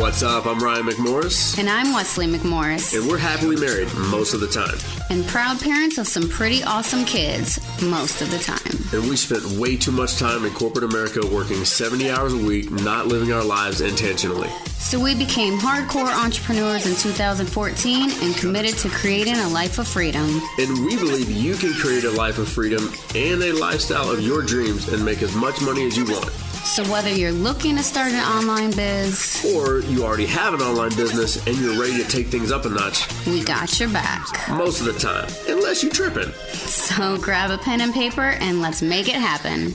What's up? I'm Ryan McMorris. And I'm Wesley McMorris. And we're happily married most of the time. And proud parents of some pretty awesome kids most of the time. And we spent way too much time in corporate America working 70 hours a week, not living our lives intentionally. So we became hardcore entrepreneurs in 2014 and committed to creating a life of freedom. And we believe you can create a life of freedom and a lifestyle of your dreams and make as much money as you want. So, whether you're looking to start an online biz, or you already have an online business and you're ready to take things up a notch, we got your back. Most of the time, unless you're tripping. So, grab a pen and paper and let's make it happen.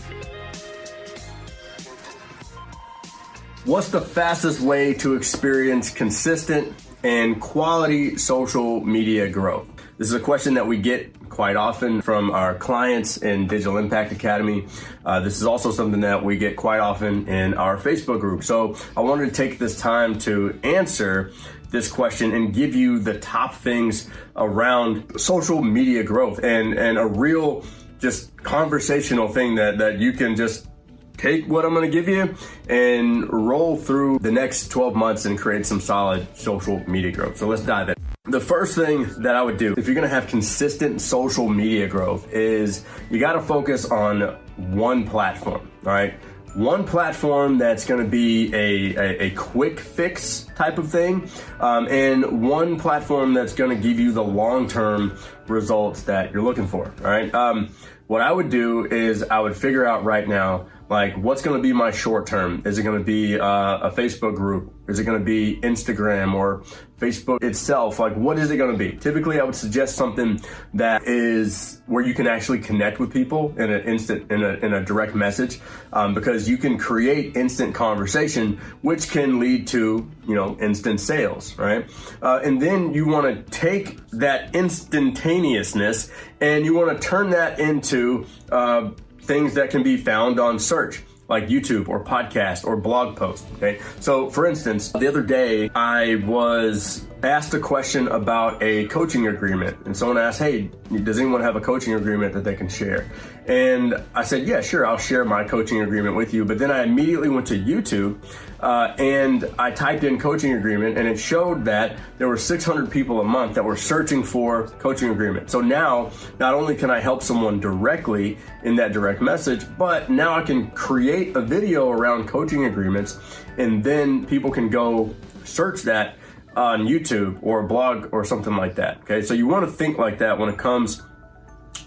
What's the fastest way to experience consistent and quality social media growth? This is a question that we get quite often from our clients in Digital Impact Academy. Uh, this is also something that we get quite often in our Facebook group. So I wanted to take this time to answer this question and give you the top things around social media growth and, and a real just conversational thing that, that you can just take what I'm going to give you and roll through the next 12 months and create some solid social media growth. So let's dive in. The first thing that I would do if you're gonna have consistent social media growth is you gotta focus on one platform, all right? One platform that's gonna be a, a, a quick fix type of thing, um, and one platform that's gonna give you the long term results that you're looking for, all right? Um, what I would do is I would figure out right now like what's going to be my short term? Is it going to be uh, a facebook group? Is it going to be instagram or facebook itself? Like what is it going to be? Typically i would suggest something that is where you can actually connect with people in an instant in a, in a direct message um, because you can create instant conversation which can lead to you know instant sales right? Uh, and then you want to take that instantaneousness and you want to turn that into uh, things that can be found on search like YouTube or podcast or blog post. Okay. So for instance, the other day I was asked a question about a coaching agreement and someone asked, Hey, does anyone have a coaching agreement that they can share? And I said, Yeah, sure, I'll share my coaching agreement with you. But then I immediately went to YouTube uh, and I typed in coaching agreement and it showed that there were 600 people a month that were searching for coaching agreement. So now, not only can I help someone directly in that direct message, but now I can create a video around coaching agreements and then people can go search that on YouTube or a blog or something like that. Okay, so you want to think like that when it comes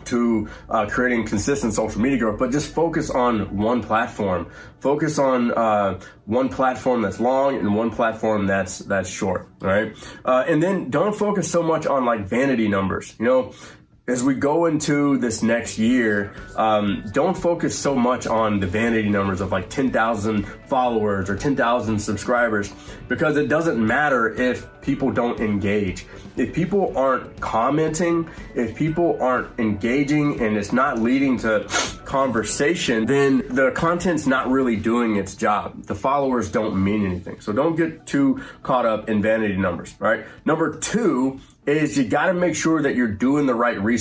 to uh, creating consistent social media growth, but just focus on one platform. Focus on uh, one platform that's long and one platform that's that's short. Right, uh, and then don't focus so much on like vanity numbers. You know, as we go into this next year, um, don't focus so much on the vanity numbers of like 10,000 followers or 10,000 subscribers because it doesn't matter if people don't engage. If people aren't commenting, if people aren't engaging and it's not leading to conversation, then the content's not really doing its job. The followers don't mean anything. So don't get too caught up in vanity numbers, right? Number two is you got to make sure that you're doing the right research.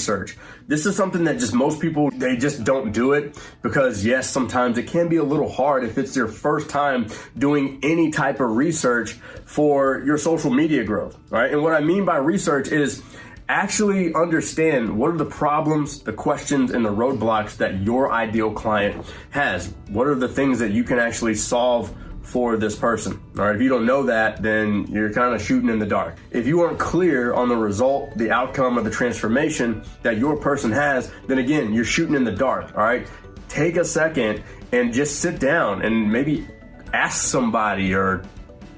This is something that just most people they just don't do it because yes, sometimes it can be a little hard if it's your first time doing any type of research for your social media growth, right? And what I mean by research is actually understand what are the problems, the questions, and the roadblocks that your ideal client has. What are the things that you can actually solve for this person. All right, if you don't know that, then you're kind of shooting in the dark. If you aren't clear on the result, the outcome of the transformation that your person has, then again, you're shooting in the dark. All right, take a second and just sit down and maybe ask somebody or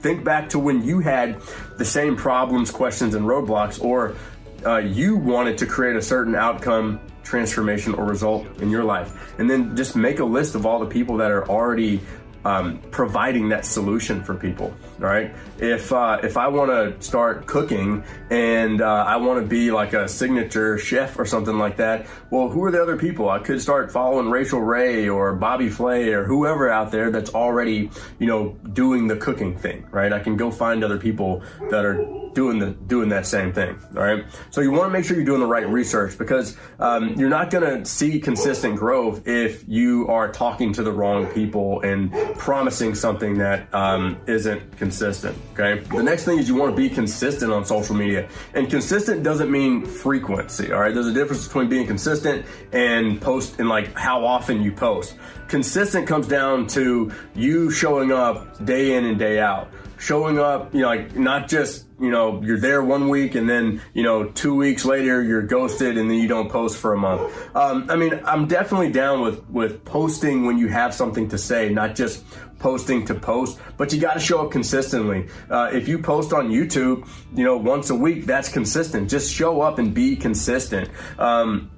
think back to when you had the same problems, questions, and roadblocks, or uh, you wanted to create a certain outcome transformation or result in your life. And then just make a list of all the people that are already um, providing that solution for people. Right? If uh, if I want to start cooking and uh, I want to be like a signature chef or something like that, well, who are the other people? I could start following Rachael Ray or Bobby Flay or whoever out there that's already you know doing the cooking thing. Right? I can go find other people that are doing the doing that same thing. All right. So you want to make sure you're doing the right research because um, you're not going to see consistent growth if you are talking to the wrong people and promising something that um, not consistent. Okay. The next thing is you want to be consistent on social media, and consistent doesn't mean frequency. All right. There's a difference between being consistent and post and like how often you post. Consistent comes down to you showing up day in and day out showing up, you know, like not just, you know, you're there one week and then, you know, two weeks later you're ghosted and then you don't post for a month. Um, I mean, I'm definitely down with, with posting when you have something to say, not just posting to post, but you got to show up consistently. Uh, if you post on YouTube, you know, once a week, that's consistent. Just show up and be consistent. Um,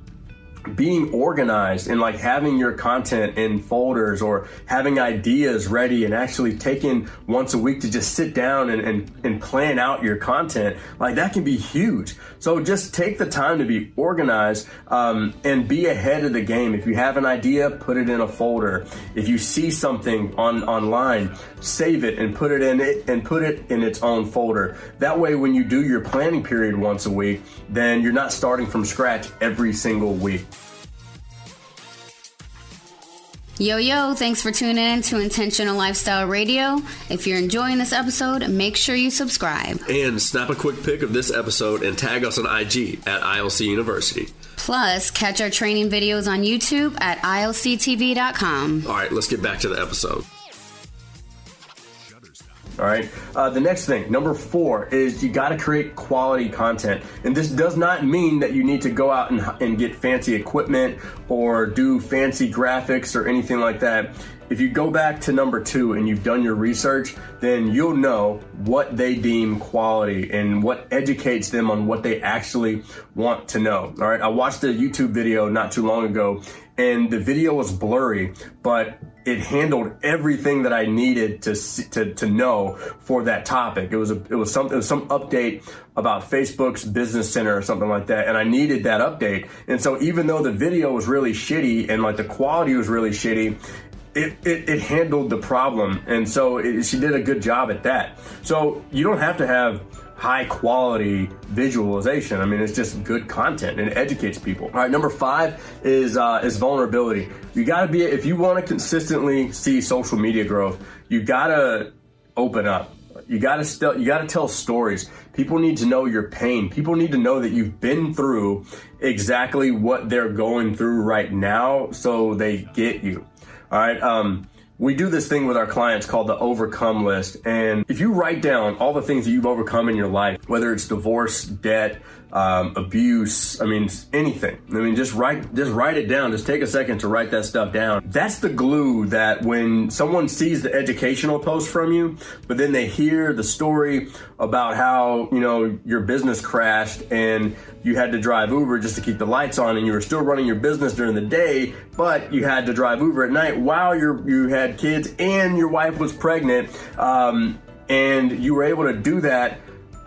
being organized and like having your content in folders or having ideas ready and actually taking once a week to just sit down and, and, and plan out your content, like that can be huge. So just take the time to be organized um, and be ahead of the game. If you have an idea, put it in a folder. If you see something on online, save it and put it in it and put it in its own folder. That way, when you do your planning period once a week, then you're not starting from scratch every single week. Yo, yo, thanks for tuning in to Intentional Lifestyle Radio. If you're enjoying this episode, make sure you subscribe. And snap a quick pic of this episode and tag us on IG at ILC University. Plus, catch our training videos on YouTube at ilctv.com. All right, let's get back to the episode. All right. Uh, the next thing, number four, is you got to create quality content. And this does not mean that you need to go out and, and get fancy equipment or do fancy graphics or anything like that. If you go back to number two and you've done your research, then you'll know what they deem quality and what educates them on what they actually want to know. All right. I watched a YouTube video not too long ago and the video was blurry, but it handled everything that I needed to to, to know for that topic. It was a, it was some it was some update about Facebook's Business Center or something like that, and I needed that update. And so even though the video was really shitty and like the quality was really shitty, it, it, it, handled the problem. And so it, she did a good job at that. So you don't have to have high quality visualization. I mean, it's just good content and it educates people. All right, number five is uh, is vulnerability. You got to be if you want to consistently see social media growth, you got to open up. You got to still you got to tell stories. People need to know your pain. People need to know that you've been through exactly what they're going through right now, so they get you. All right. Um, we do this thing with our clients called the overcome list. And if you write down all the things that you've overcome in your life, whether it's divorce, debt, um, abuse. I mean, anything. I mean, just write, just write it down. Just take a second to write that stuff down. That's the glue that when someone sees the educational post from you, but then they hear the story about how, you know, your business crashed and you had to drive Uber just to keep the lights on and you were still running your business during the day, but you had to drive Uber at night while you you had kids and your wife was pregnant. Um, and you were able to do that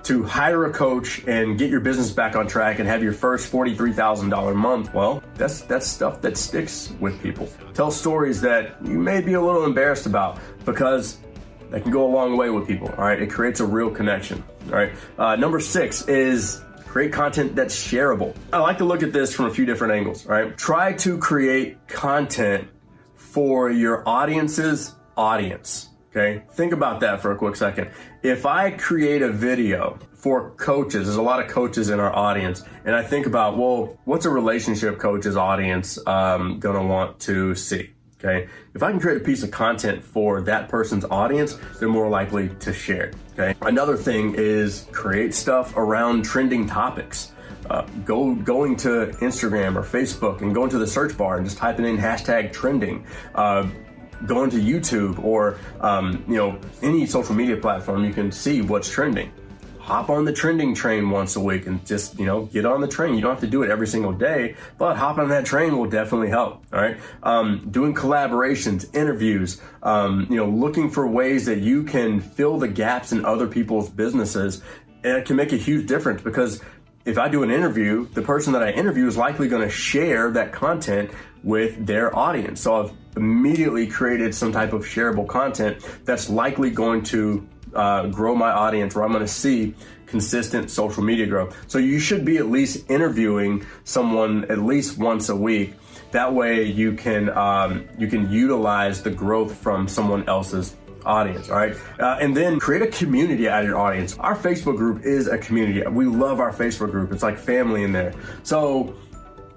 to hire a coach and get your business back on track and have your first $43,000 month, well, that's that's stuff that sticks with people. Tell stories that you may be a little embarrassed about because that can go a long way with people. All right, it creates a real connection. All right, uh, number six is create content that's shareable. I like to look at this from a few different angles. All right, try to create content for your audience's audience. Okay, think about that for a quick second. If I create a video for coaches, there's a lot of coaches in our audience, and I think about, well, what's a relationship coach's audience um, gonna want to see? Okay, if I can create a piece of content for that person's audience, they're more likely to share. Okay, another thing is create stuff around trending topics. Uh, go going to Instagram or Facebook and go into the search bar and just typing in hashtag trending. Uh, go into YouTube or um, you know any social media platform, you can see what's trending. Hop on the trending train once a week and just you know get on the train. You don't have to do it every single day, but hopping on that train will definitely help. All right, um, doing collaborations, interviews, um, you know, looking for ways that you can fill the gaps in other people's businesses. And it can make a huge difference because if I do an interview, the person that I interview is likely going to share that content with their audience. So I've immediately created some type of shareable content that's likely going to uh, grow my audience where I'm going to see consistent social media growth. So you should be at least interviewing someone at least once a week. That way you can um, you can utilize the growth from someone else's audience, all right? Uh, and then create a community out of your audience. Our Facebook group is a community. We love our Facebook group. It's like family in there. So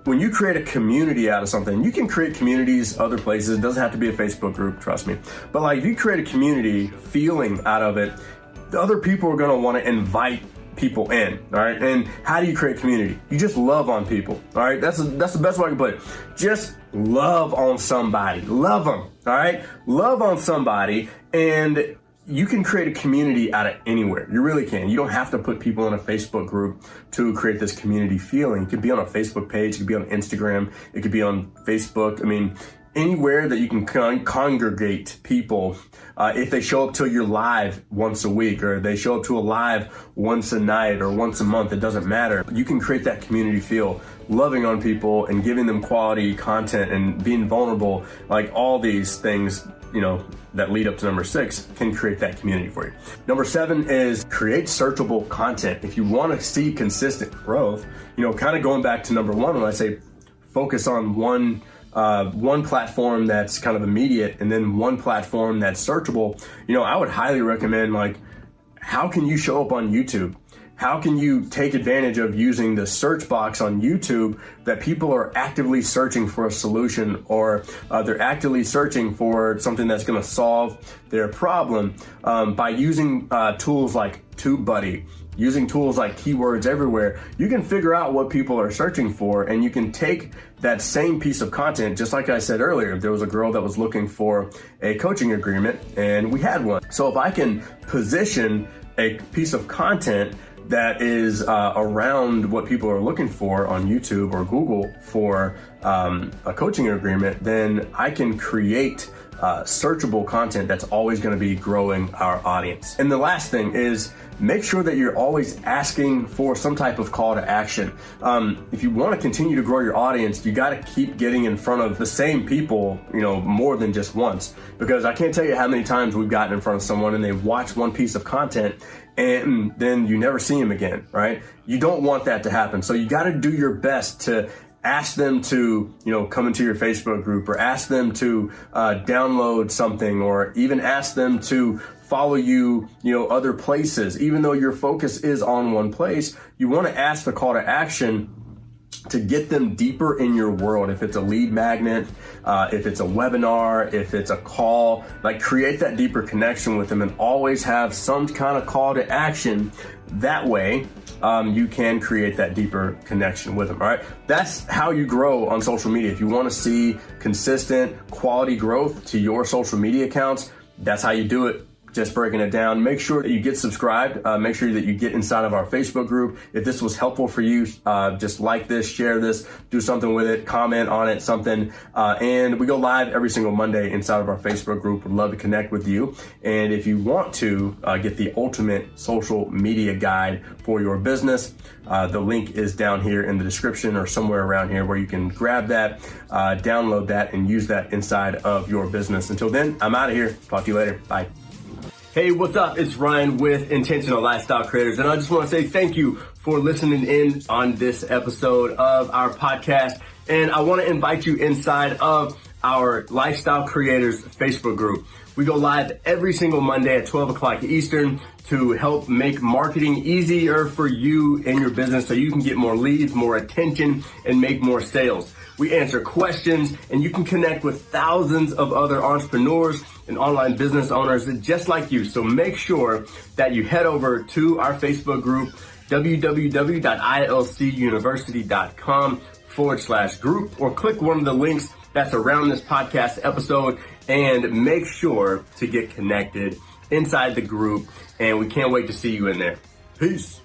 when you create a community out of something, you can create communities other places. It doesn't have to be a Facebook group, trust me. But like if you create a community feeling out of it, the other people are want to invite people in, all right? And how do you create community? You just love on people, all right? That's that's the best way I can put it. Just love on somebody. Love them, all right? Love on somebody and you can create a community out of anywhere. You really can. You don't have to put people in a Facebook group to create this community feeling. It could be on a Facebook page, it could be on Instagram, it could be on Facebook. I mean, anywhere that you can con- congregate people. Uh, if they show up to your live once a week or they show up to a live once a night or once a month, it doesn't matter. You can create that community feel, loving on people and giving them quality content and being vulnerable. Like all these things, you know, that lead up to number six can create that community for you. Number seven is create searchable content. If you want to see consistent growth, you know, kind of going back to number one when I say focus on one uh, one platform that's kind of immediate and then one platform that's searchable, you know, I would highly recommend like, how can you show up on YouTube? How can you take advantage of using the search box on YouTube that people are actively searching for a solution or uh, they're actively searching for something that's going to solve their problem um, by using uh, tools like TubeBuddy using tools like keywords everywhere, you can figure out what people are searching for and you can take that same piece of content, just like I said earlier, there was a girl that was looking for a coaching agreement and we had one. So if I can position a piece of content that is uh, around what people are looking for on YouTube or Google for um, a coaching agreement, then I can create uh, searchable content that's always going to be growing our audience. And the last thing is make sure that you're always asking for some type of call to action. Um, if you want to continue to grow your audience, you got to keep getting in front of the same people, you know, more than just once. Because I can't tell you how many times we've gotten in front of someone and they watch one piece of content and then you never see them again, right? You don't want that to happen. So you got to do your best to ask them to you know come into your facebook group or ask them to uh, download something or even ask them to follow you you know other places even though your focus is on one place you want to ask the call to action to get them deeper in your world. If it's a lead magnet, uh, if it's a webinar, if it's a call, like create that deeper connection with them and always have some kind of call to action. That way, um, you can create that deeper connection with them. All right. That's how you grow on social media. If you want to see consistent quality growth to your social media accounts, that's how you do it just breaking it down. Make sure that you get subscribed. Uh, make sure that you get inside of our Facebook group. If this was helpful for you, uh, just like this, share this, do something with it, comment on it, something. Uh, and we go live every single Monday inside of our Facebook group. Would love to connect with you. And if you want to uh, get the ultimate social media guide for your business, uh, the link is down here in the description or somewhere around here where you can grab that, uh, download that, and use that inside of your business. Until then, I'm out of here. Talk to you later. Bye. Hey, what's up? It's Ryan with Intentional Lifestyle Creators, and I just want to say thank you for listening in on this episode of our podcast. And I want to invite you inside of our Lifestyle Creators Facebook group. We go live every single Monday at 12 o'clock Eastern to help make marketing easier for you and your business so you can get more leads, more attention, and make more sales. We answer questions and you can connect with thousands of other entrepreneurs and online business owners just like you. So make sure that you head over to our Facebook group, www.ilcuniversity.com forward slash group, or click one of the links that's around this podcast episode and make sure to get connected inside the group. And we can't wait to see you in there. Peace.